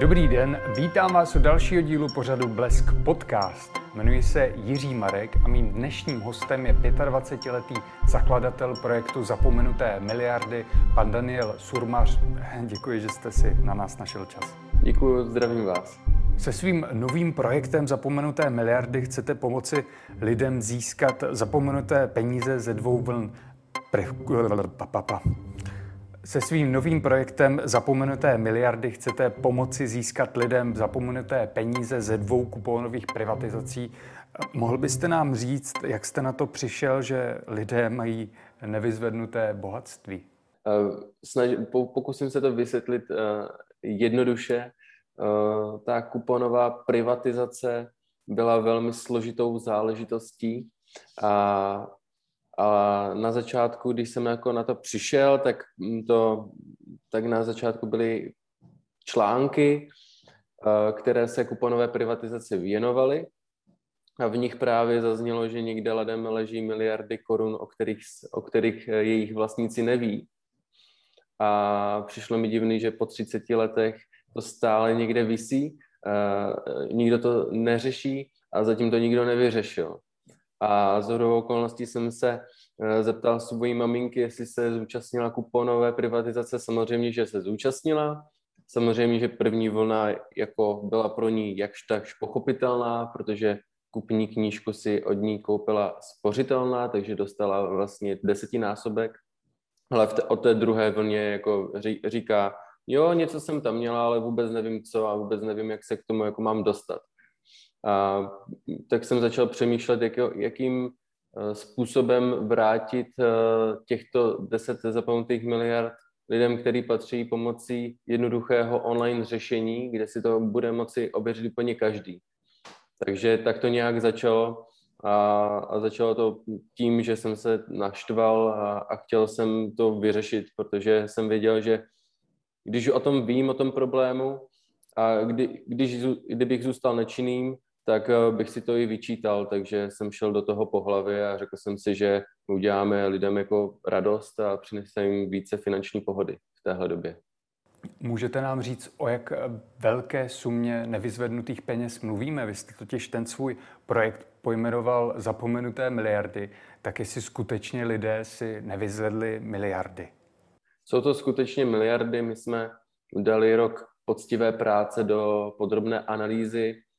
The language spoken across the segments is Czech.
Dobrý den, vítám vás u dalšího dílu pořadu Blesk Podcast. Jmenuji se Jiří Marek a mým dnešním hostem je 25-letý zakladatel projektu Zapomenuté miliardy, pan Daniel Surmař. Děkuji, že jste si na nás našel čas. Děkuji, zdravím vás. Se svým novým projektem Zapomenuté miliardy chcete pomoci lidem získat zapomenuté peníze ze dvou vln. Pre... Se svým novým projektem Zapomenuté miliardy chcete pomoci získat lidem zapomenuté peníze ze dvou kuponových privatizací. Mohl byste nám říct, jak jste na to přišel, že lidé mají nevyzvednuté bohatství? Eh, snaž, pokusím se to vysvětlit eh, jednoduše. Eh, ta kuponová privatizace byla velmi složitou záležitostí a a na začátku, když jsem jako na to přišel, tak, to, tak na začátku byly články, eh, které se kuponové privatizaci věnovaly a v nich právě zaznělo, že někde ladem leží miliardy korun, o kterých, o kterých eh, jejich vlastníci neví. A přišlo mi divný, že po 30 letech to stále někde visí, eh, nikdo to neřeší a zatím to nikdo nevyřešil. A z okolností jsem se eh, zeptal svojí maminky, jestli se zúčastnila kuponové privatizace. Samozřejmě, že se zúčastnila. Samozřejmě, že první vlna jako byla pro ní jakž takž pochopitelná, protože kupní knížku si od ní koupila spořitelná, takže dostala vlastně desetinásobek. Ale v té, od té druhé vlně jako říká, jo, něco jsem tam měla, ale vůbec nevím co a vůbec nevím, jak se k tomu jako mám dostat. A tak jsem začal přemýšlet, jak, jakým eh, způsobem vrátit eh, těchto 10 zapomenutých miliard lidem, který patří pomocí jednoduchého online řešení, kde si to bude moci ověřit úplně každý. Takže tak to nějak začalo a, a začalo to tím, že jsem se naštval a, a chtěl jsem to vyřešit, protože jsem věděl, že když o tom vím, o tom problému, a kdy, když, kdybych zůstal nečinným, tak eh, bych si to i vyčítal, takže jsem šel do toho po hlavě a řekl jsem si, že uděláme lidem jako radost a přineseme jim více finanční pohody v téhle době. Můžete nám říct, o jak velké sumě nevyzvednutých peněz mluvíme? Vy jste totiž ten svůj projekt pojmenoval zapomenuté miliardy, tak jestli skutečně lidé si nevyzvedli miliardy? Jsou to skutečně miliardy. My jsme dali rok poctivé práce do podrobné analýzy Eh,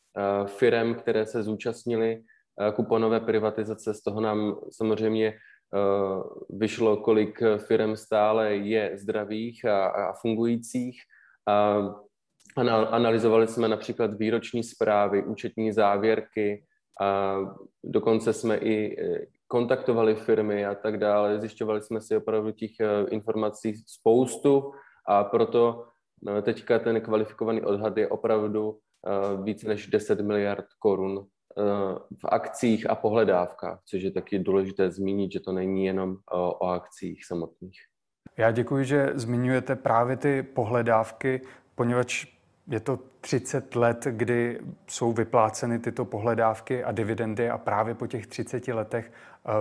firem, které se zúčastnily eh, kuponové privatizace. Z toho nám samozřejmě eh, vyšlo, kolik firm stále je zdravých a, a fungujících. A analyzovali jsme například výroční zprávy, účetní závěrky, a dokonce jsme i kontaktovali firmy a tak dále. Zjišťovali jsme si opravdu těch informací spoustu a proto teďka ten kvalifikovaný odhad je opravdu Eh, více než 10 miliard korun eh, v akcích a pohledávkách, což je taky důležité zmínit, že to není jenom eh, o akcích samotných. Já děkuji, že zmiňujete právě ty pohledávky, poněvadž je to 30 let, kdy jsou vypláceny tyto pohledávky a dividendy a právě po těch 30 letech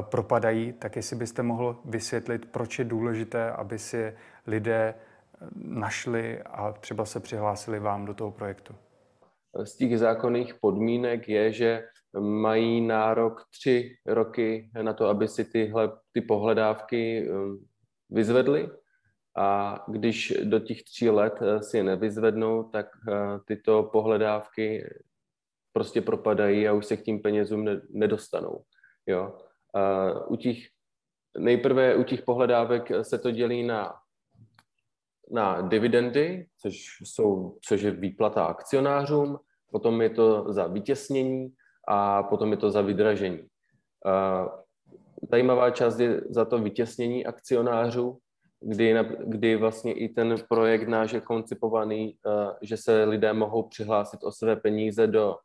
propadají, tak jestli byste mohl vysvětlit, proč je důležité, aby si lidé našli a třeba se přihlásili vám do toho projektu z těch zákonných podmínek je, že mají nárok tři roky na to, aby si tyhle ty pohledávky um, vyzvedli. A když do těch tří let eh, si je nevyzvednou, tak eh, tyto pohledávky prostě propadají a už se k tím penězům nedostanou. Jo. A u těch, nejprve u těch pohledávek se to dělí na na dividendy, což, jsou, což je výplata akcionářům, potom je to za vytěsnění a potom je to za vydražení. Zajímavá část je za to vytěsnění akcionářů, kdy, kdy vlastně i ten projekt náš je koncipovaný, že se lidé mohou přihlásit o své peníze do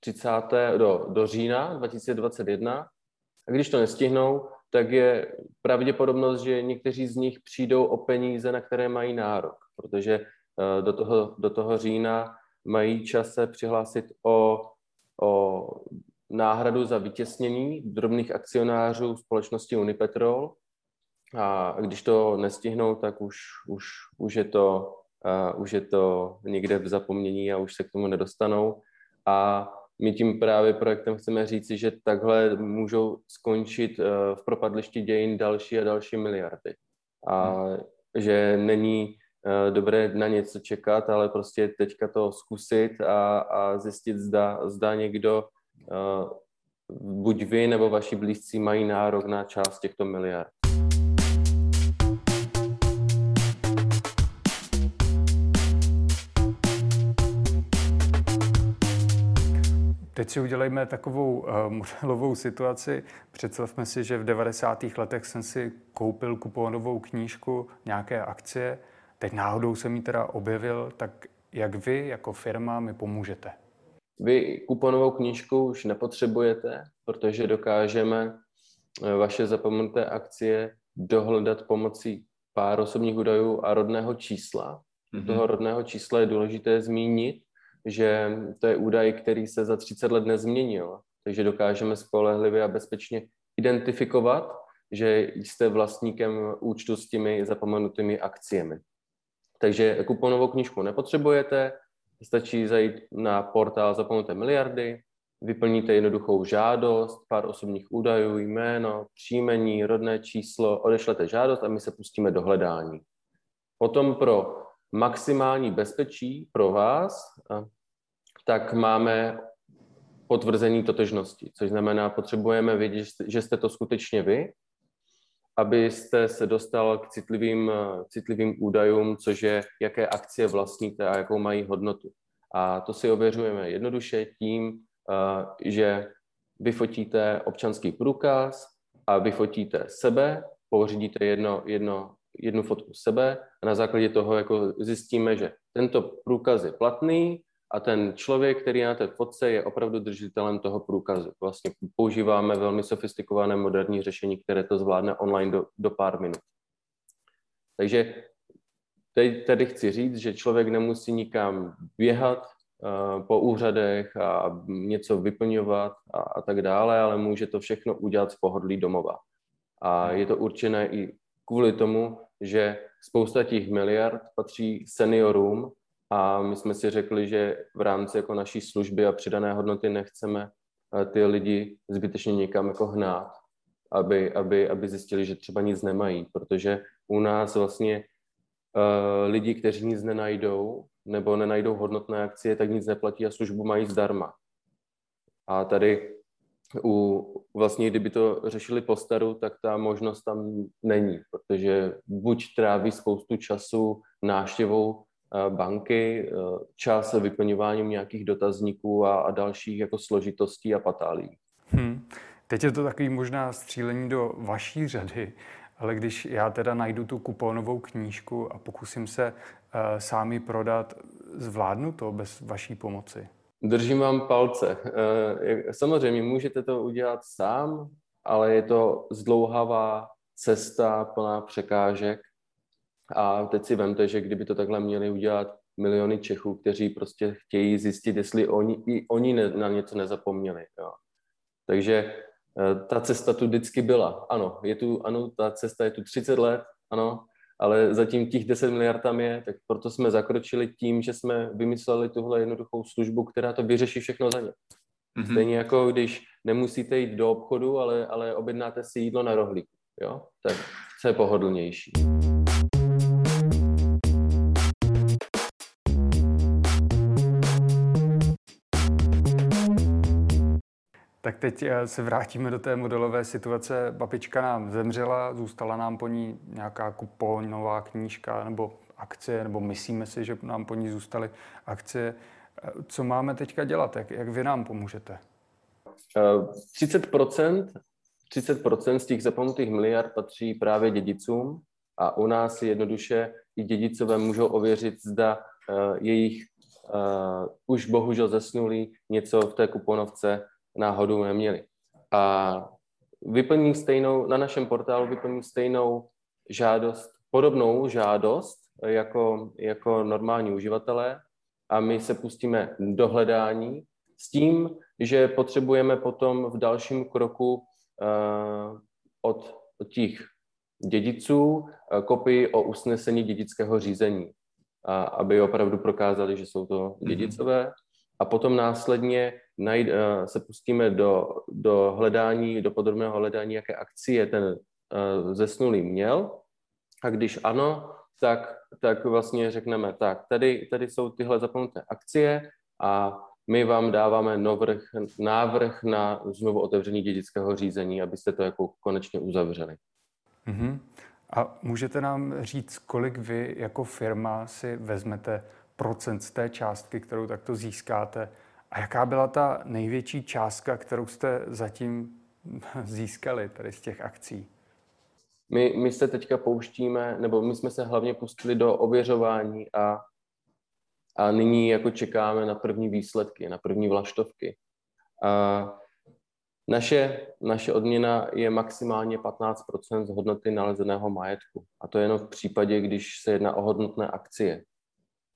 30. do, do října 2021 a když to nestihnou, tak je pravděpodobnost, že někteří z nich přijdou o peníze, na které mají nárok, protože eh, do toho, do toho října mají čas se přihlásit o, o náhradu za vytěsnění drobných akcionářů společnosti Unipetrol a když to nestihnou, tak už, už, už je to a už je to někde v zapomnění a už se k tomu nedostanou. A my tím právě projektem chceme říci, že takhle můžou skončit eh, v propadlišti dějin další a další miliardy. A že není eh, dobré na něco čekat, ale prostě teďka to zkusit a, a zjistit, zda, zda někdo, eh, buď vy nebo vaši blízcí mají nárok na část těchto miliard. Teď si udělejme takovou uh, modelovou situaci. Představme si, že v 90. letech jsem si koupil kuponovou knížku, nějaké akcie. Teď náhodou jsem ji teda objevil, tak jak vy jako firma mi pomůžete? Vy kuponovou knížku už nepotřebujete, protože dokážeme eh, vaše zapomenuté akcie dohledat pomocí pár osobních údajů a rodného čísla. Mm-hmm. Toho rodného čísla je důležité zmínit, že to je údaj, který se za 30 let nezměnil, takže dokážeme spolehlivě a bezpečně identifikovat, že jste vlastníkem účtu s těmi zapomenutými akciemi. Takže kuponovou knížku nepotřebujete, stačí zajít na portál Zapomenuté miliardy, vyplníte jednoduchou žádost, pár osobních údajů, jméno, příjmení, rodné číslo, odešlete žádost a my se pustíme do hledání. Potom pro maximální bezpečí pro vás, tak máme potvrzení totožnosti, což znamená, potřebujeme vědět, že jste to skutečně vy, abyste se dostal k citlivým, citlivým údajům, což je, jaké akcie vlastníte a jakou mají hodnotu. A to si ověřujeme jednoduše tím, že vyfotíte občanský průkaz a vyfotíte sebe, pořídíte jedno, jedno jednu fotku sebe a na základě toho jako zjistíme, že tento průkaz je platný a ten člověk, který na té fotce, je opravdu držitelem toho průkazu. Vlastně používáme velmi sofistikované moderní řešení, které to zvládne online do, do pár minut. Takže teď tady chci říct, že člověk nemusí nikam běhat uh, po úřadech a něco vyplňovat a, a tak dále, ale může to všechno udělat z pohodlí domova. A je to určené i kvůli tomu, že spousta těch miliard patří seniorům a my jsme si řekli, že v rámci jako naší služby a přidané hodnoty nechceme eh, ty lidi zbytečně někam jako hnát, aby, aby, aby zjistili, že třeba nic nemají, protože u nás vlastně uh, lidi, kteří nic nenajdou nebo nenajdou hodnotné akcie, tak nic neplatí a službu mají zdarma. A tady u, vlastně, kdyby to řešili po staru, tak ta možnost tam není, protože buď tráví spoustu času náštěvou eh, banky, eh, čas vyplňováním nějakých dotazníků a, a dalších jako složitostí a patálí. Hmm. Teď je to takový možná střílení do vaší řady, ale když já teda najdu tu kuponovou knížku a pokusím se uh, sám ji prodat, zvládnu to bez vaší pomoci? Držím vám palce. Eh, samozřejmě můžete to udělat sám, ale je to zdlouhavá cesta plná překážek. A teď si vemte, že kdyby to takhle měli udělat miliony Čechů, kteří prostě chtějí zjistit, jestli oni, i oni ne, na něco nezapomněli. Jo. Takže eh, ta cesta tu vždycky byla. Ano, je tu, ano, ta cesta je tu 30 let, ano, ale zatím těch 10 miliard tam je, tak proto jsme zakročili tím, že jsme vymysleli tuhle jednoduchou službu, která to vyřeší všechno za ně. Mm-hmm. Stejně jako když nemusíte jít do obchodu, ale, ale objednáte si jídlo na rohlíku, jo? Tak co je pohodlnější. Tak teď eh, se vrátíme do té modelové situace. Babička nám zemřela, zůstala nám po ní nějaká kuponová knížka nebo akcie, nebo myslíme si, že nám po ní zůstaly akcie. Eh, co máme teďka dělat? Jak, jak vy nám pomůžete? 30%, eh, 30% z těch zapomenutých miliard patří právě dědicům a u nás jednoduše i dědicové můžou ověřit, zda jejich už bohužel zesnulí něco v té kuponovce náhodou neměli. A vyplní stejnou, na našem portálu vyplní stejnou žádost, podobnou žádost jako, jako normální uživatelé a my se pustíme do hledání s tím, že potřebujeme potom v dalším kroku uh, od, od těch dědiců uh, kopii o usnesení dědického řízení. a aby opravdu prokázali, že jsou to mhm. dědicové. A potom následně najít, uh, se pustíme do, do hledání, do podrobného hledání, jaké akcie ten uh, zesnulý měl. A když ano, tak, tak vlastně řekneme, tak tady, tady jsou tyhle zapomenuté akcie a my vám dáváme novrch, návrh na znovu otevření dědického řízení, abyste to jako konečně uzavřeli. Mm-hmm. A můžete nám říct, kolik vy jako firma si vezmete procent z té částky, kterou takto získáte? A jaká byla ta největší částka, kterou jste zatím získali tady z těch akcí? My, my se teďka pouštíme, nebo my jsme se hlavně pustili do ověřování a, a nyní jako čekáme na první výsledky, na první vlaštovky. A naše, naše odměna je maximálně 15% z hodnoty nalezeného majetku. A to jenom v případě, když se jedná o hodnotné akcie.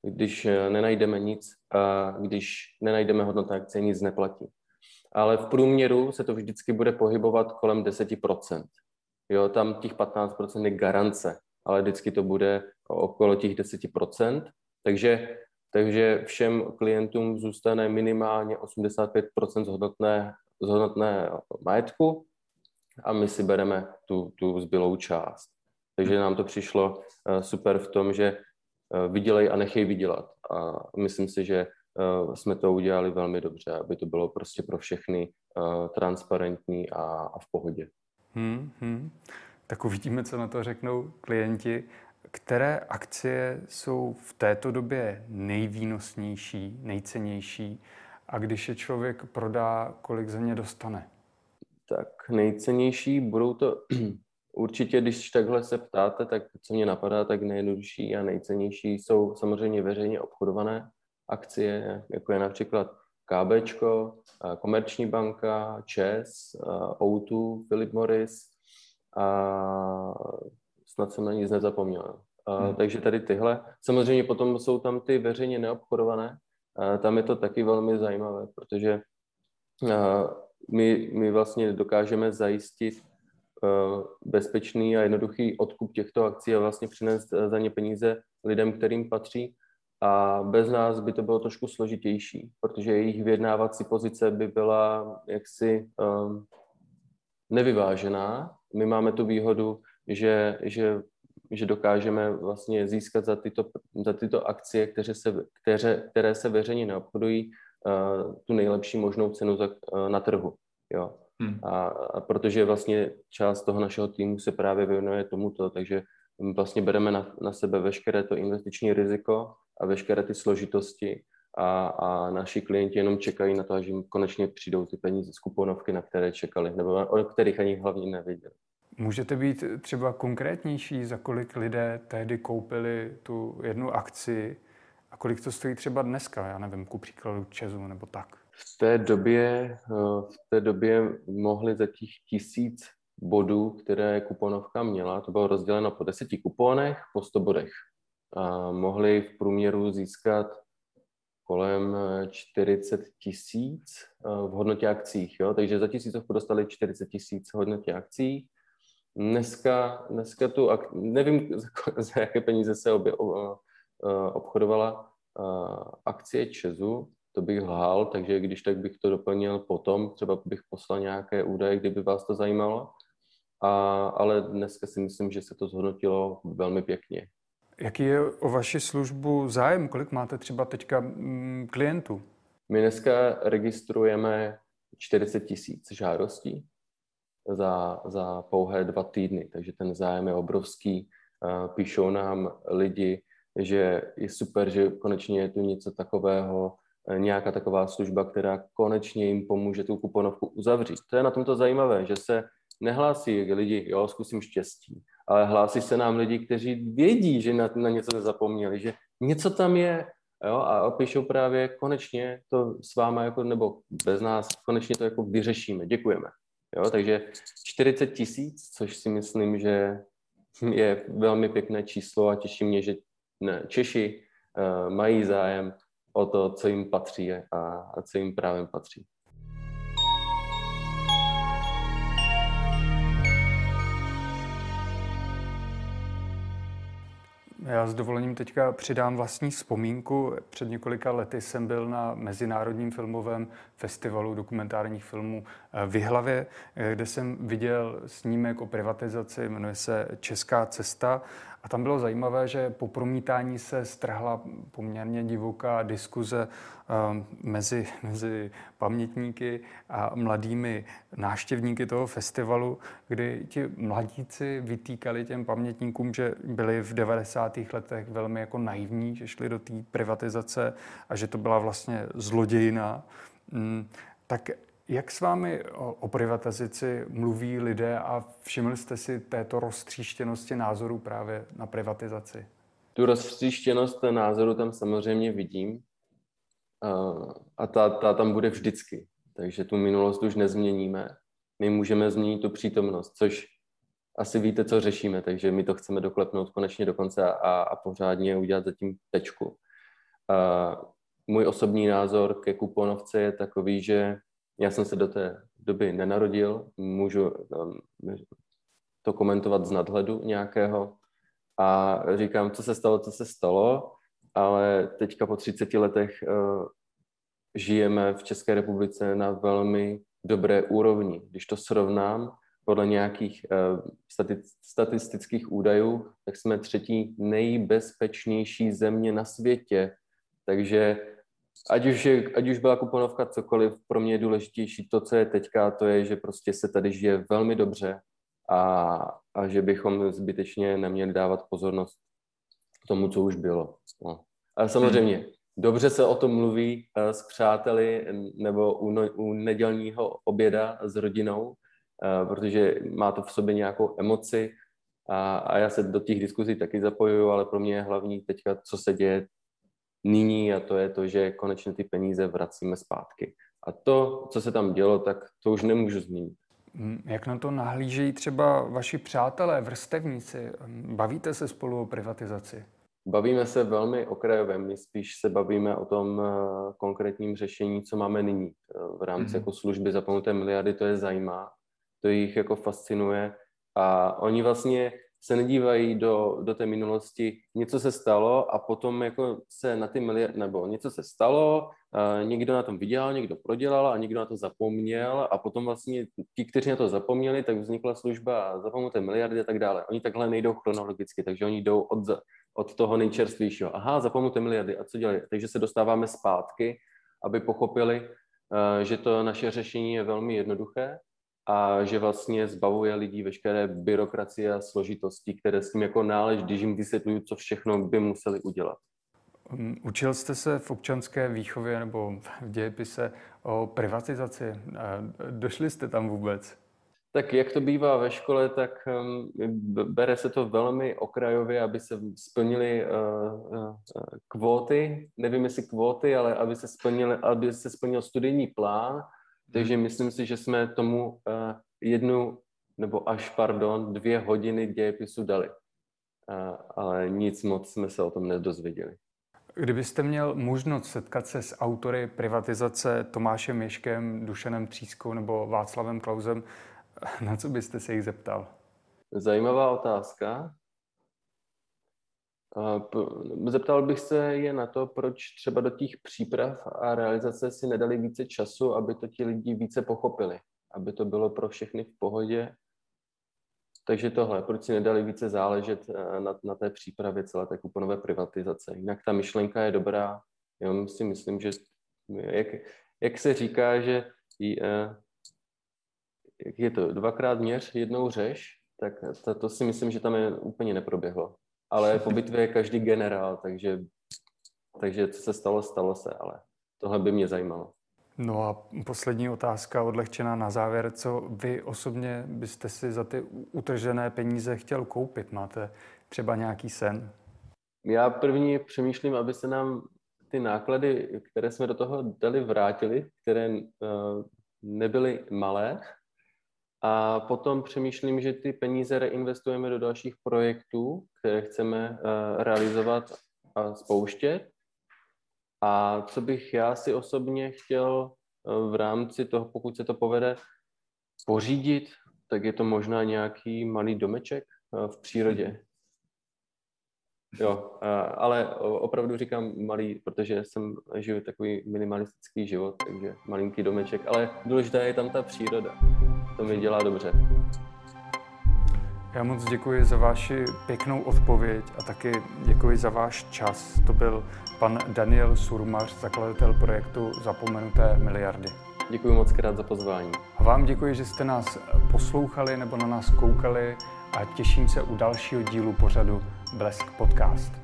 Když eh, nenajdeme nic, a když nenajdeme hodnotné akcie, nic neplatí. Ale v průměru se to vždycky bude pohybovat kolem 10%. Jo, tam těch 15% je garance, ale vždycky to bude okolo těch 10%. Takže, takže všem klientům zůstane minimálně 85% z hodnotné, z hodnotné majetku a my si bereme tu, tu zbylou část. Takže nám to přišlo eh, super v tom, že vydělej a nechej vydělat. A myslím si, že eh, jsme to udělali velmi dobře, aby to bylo prostě pro všechny transparentní a, a v pohodě. Hmm, hmm. Tak uvidíme, co na to řeknou klienti. Které akcie jsou v této době nejvýnosnější, nejcennější a když je člověk prodá, kolik za ně dostane? Tak nejcennější budou to určitě, když takhle se ptáte, tak co mě napadá, tak nejjednodušší a nejcennější jsou samozřejmě veřejně obchodované akcie, jako je například KB, Komerční banka, ČES, O2, Philip Morris a snad jsem na nic nezapomněl. Hmm. Takže tady tyhle. Samozřejmě potom jsou tam ty veřejně neobchodované. Tam je to taky velmi zajímavé, protože my, my vlastně dokážeme zajistit bezpečný a jednoduchý odkup těchto akcí a vlastně přinést za ně peníze lidem, kterým patří a bez nás by to bylo trošku složitější, protože jejich vyjednávací pozice by byla jaksi um, nevyvážená. My máme tu výhodu, že, že, že dokážeme vlastně získat za tyto, za tyto akcie, které se, které, které se veřejně neobchodují, uh, tu nejlepší možnou cenu za, uh, na trhu. Jo. Hmm. A, a protože vlastně část toho našeho týmu se právě věnuje tomuto, takže vlastně bereme na, na sebe veškeré to investiční riziko a veškeré ty složitosti a, a naši klienti jenom čekají na to, až jim konečně přijdou ty peníze z kuponovky, na které čekali, nebo o kterých ani hlavně nevěděli. Můžete být třeba konkrétnější, za kolik lidé tehdy koupili tu jednu akci a kolik to stojí třeba dneska, já nevím, ku příkladu Česu nebo tak? V té době, eh, v té době mohli za těch tisíc bodů, které kuponovka měla, to bylo rozděleno po deseti kuponech, po 100 bodech a mohli v průměru získat kolem 40 eh, tisíc eh, v hodnotě akcích. Jo? Takže za tisícovku dostali 40 tisíc v hodnotě akcí. Dneska, dneska tu, nevím, za jaké peníze se obě, obchodovala akcie Česu, to bych lhal, takže když tak bych to doplnil potom, třeba bych poslal nějaké údaje, kdyby vás to zajímalo. A, ale dneska si myslím, že se to zhodnotilo velmi pěkně. Jaký je o vaši službu zájem? Kolik máte třeba teďka mm, klientů? My dneska registrujeme 40 tisíc žádostí za, za pouhé dva týdny, takže ten zájem je obrovský. Píšou nám lidi, že je super, že konečně je tu něco takového, nějaká taková služba, která konečně jim pomůže tu kuponovku uzavřít. To je na tomto zajímavé, že se nehlásí lidi, jo, zkusím štěstí, ale hlásí se nám lidi, kteří vědí, že na, na něco nezapomněli, že něco tam je, jo, a píšou právě, konečně to s váma, jako, nebo bez nás, konečně to jako vyřešíme, děkujeme. Jo, takže 40 tisíc, což si myslím, že je velmi pěkné číslo a těší mě, že ne, Češi uh, mají zájem o to, co jim patří a, a co jim právě patří. Já s dovolením teďka přidám vlastní vzpomínku. Před několika lety jsem byl na Mezinárodním filmovém festivalu dokumentárních filmů eh, v Hlavě, eh, kde jsem viděl snímek o privatizaci, jmenuje se Česká cesta. A tam bylo zajímavé, že po promítání se strhla poměrně divoká diskuze eh, mezi, mezi pamětníky a mladými náštěvníky toho festivalu, kdy ti mladíci vytýkali těm pamětníkům, že byli v 90. letech velmi jako naivní, že šli do té privatizace a že to byla vlastně zlodějina. Mm, tak jak s vámi o, o privatizaci mluví lidé a všimli jste si této roztříštěnosti názorů právě na privatizaci? Tu roztříštěnost názoru tam samozřejmě vidím a ta, ta tam bude vždycky. Takže tu minulost už nezměníme. My můžeme změnit tu přítomnost, což asi víte, co řešíme, takže my to chceme doklepnout konečně do konce a, a pořádně udělat zatím tečku. A můj osobní názor ke kuponovce je takový, že já jsem se do té doby nenarodil, můžu um, to komentovat z nadhledu nějakého a říkám, co se stalo, co se stalo, ale teďka po 30 letech uh, žijeme v České republice na velmi dobré úrovni. Když to srovnám podle nějakých uh, statistických údajů, tak jsme třetí nejbezpečnější země na světě. Takže ať už, je, ať už byla kuponovka cokoliv, pro mě je důležitější to, co je teďka, to je, že prostě se tady žije velmi dobře a, a že bychom zbytečně neměli dávat pozornost tomu, co už bylo. No. A samozřejmě, hmm. dobře se o tom mluví uh, s přáteli nebo u, no, u nedělního oběda s rodinou, uh, protože má to v sobě nějakou emoci a, a já se do těch diskuzí taky zapojuju, ale pro mě je hlavní teďka, co se děje nyní a to je to, že konečně ty peníze vracíme zpátky. A to, co se tam dělo, tak to už nemůžu změnit. Hmm, jak na to nahlížejí třeba vaši přátelé, vrstevníci? Bavíte se spolu o privatizaci? Bavíme se velmi okrajově, my spíš se bavíme o tom eh, konkrétním řešení, co máme nyní. Eh, v rámci mm-hmm. jako služby zapomenuté miliardy to je zajímá, to jich jako fascinuje a oni vlastně se nedívají do, do té minulosti, něco se stalo a potom jako se na ty miliardy, nebo něco se stalo, uh, někdo na tom vydělal, někdo prodělal a někdo na to zapomněl a potom vlastně ti, kteří na to zapomněli, tak vznikla služba zapomenuté miliardy a tak dále. Oni takhle nejdou chronologicky, takže oni jdou od, od toho nejčerstvějšího. Aha, zapomenuté miliardy a co dělají? Takže se dostáváme zpátky, aby pochopili, uh, že to naše řešení je velmi jednoduché a že vlastně zbavuje lidí veškeré byrokracie a složitosti, které s tím jako nálež, když jim vysvětlují, co všechno by museli udělat. Učil jste se v občanské výchově nebo v dějepise o privatizaci? Došli jste tam vůbec? Tak jak to bývá ve škole, tak bere se to velmi okrajově, aby se splnily uh, uh, kvóty, nevím jestli kvóty, ale aby se, splnili, aby se splnil studijní plán, takže myslím si, že jsme tomu uh, jednu nebo až, pardon, dvě hodiny dějepisu dali. Uh, ale nic moc jsme se o tom nedozvěděli. Kdybyste měl možnost setkat se s autory privatizace Tomášem Ješkem, Dušanem Třískou nebo Václavem Klausem, na co byste se jich zeptal? Zajímavá otázka. Zeptal bych se je na to, proč třeba do těch příprav a realizace si nedali více času, aby to ti lidi více pochopili, aby to bylo pro všechny v pohodě. Takže tohle, proč si nedali více záležet eh, na, na té přípravě celé té kuponové privatizace. Jinak ta myšlenka je dobrá, já si myslím, že jak, jak se říká, že eh, jak je to, dvakrát měř, jednou řeš, tak to, to si myslím, že tam je úplně neproběhlo ale po bitvě je každý generál, takže, takže co se stalo, stalo se, ale tohle by mě zajímalo. No a poslední otázka odlehčená na závěr. Co vy osobně byste si za ty utržené peníze chtěl koupit? Máte třeba nějaký sen? Já první přemýšlím, aby se nám ty náklady, které jsme do toho dali, vrátili, které uh, nebyly malé, a potom přemýšlím, že ty peníze reinvestujeme do dalších projektů, které chceme uh, realizovat a spouštět. A co bych já si osobně chtěl uh, v rámci toho, pokud se to povede, pořídit, tak je to možná nějaký malý domeček uh, v přírodě. Jo, ale opravdu říkám malý, protože jsem žiju takový minimalistický život, takže malinký domeček, ale důležitá je tam ta příroda. To mi dělá dobře. Já moc děkuji za vaši pěknou odpověď a taky děkuji za váš čas. To byl pan Daniel Surmař, zakladatel projektu Zapomenuté miliardy. Děkuji moc krát za pozvání. A vám děkuji, že jste nás poslouchali nebo na nás koukali a těším se u dalšího dílu pořadu Blesk Podcast.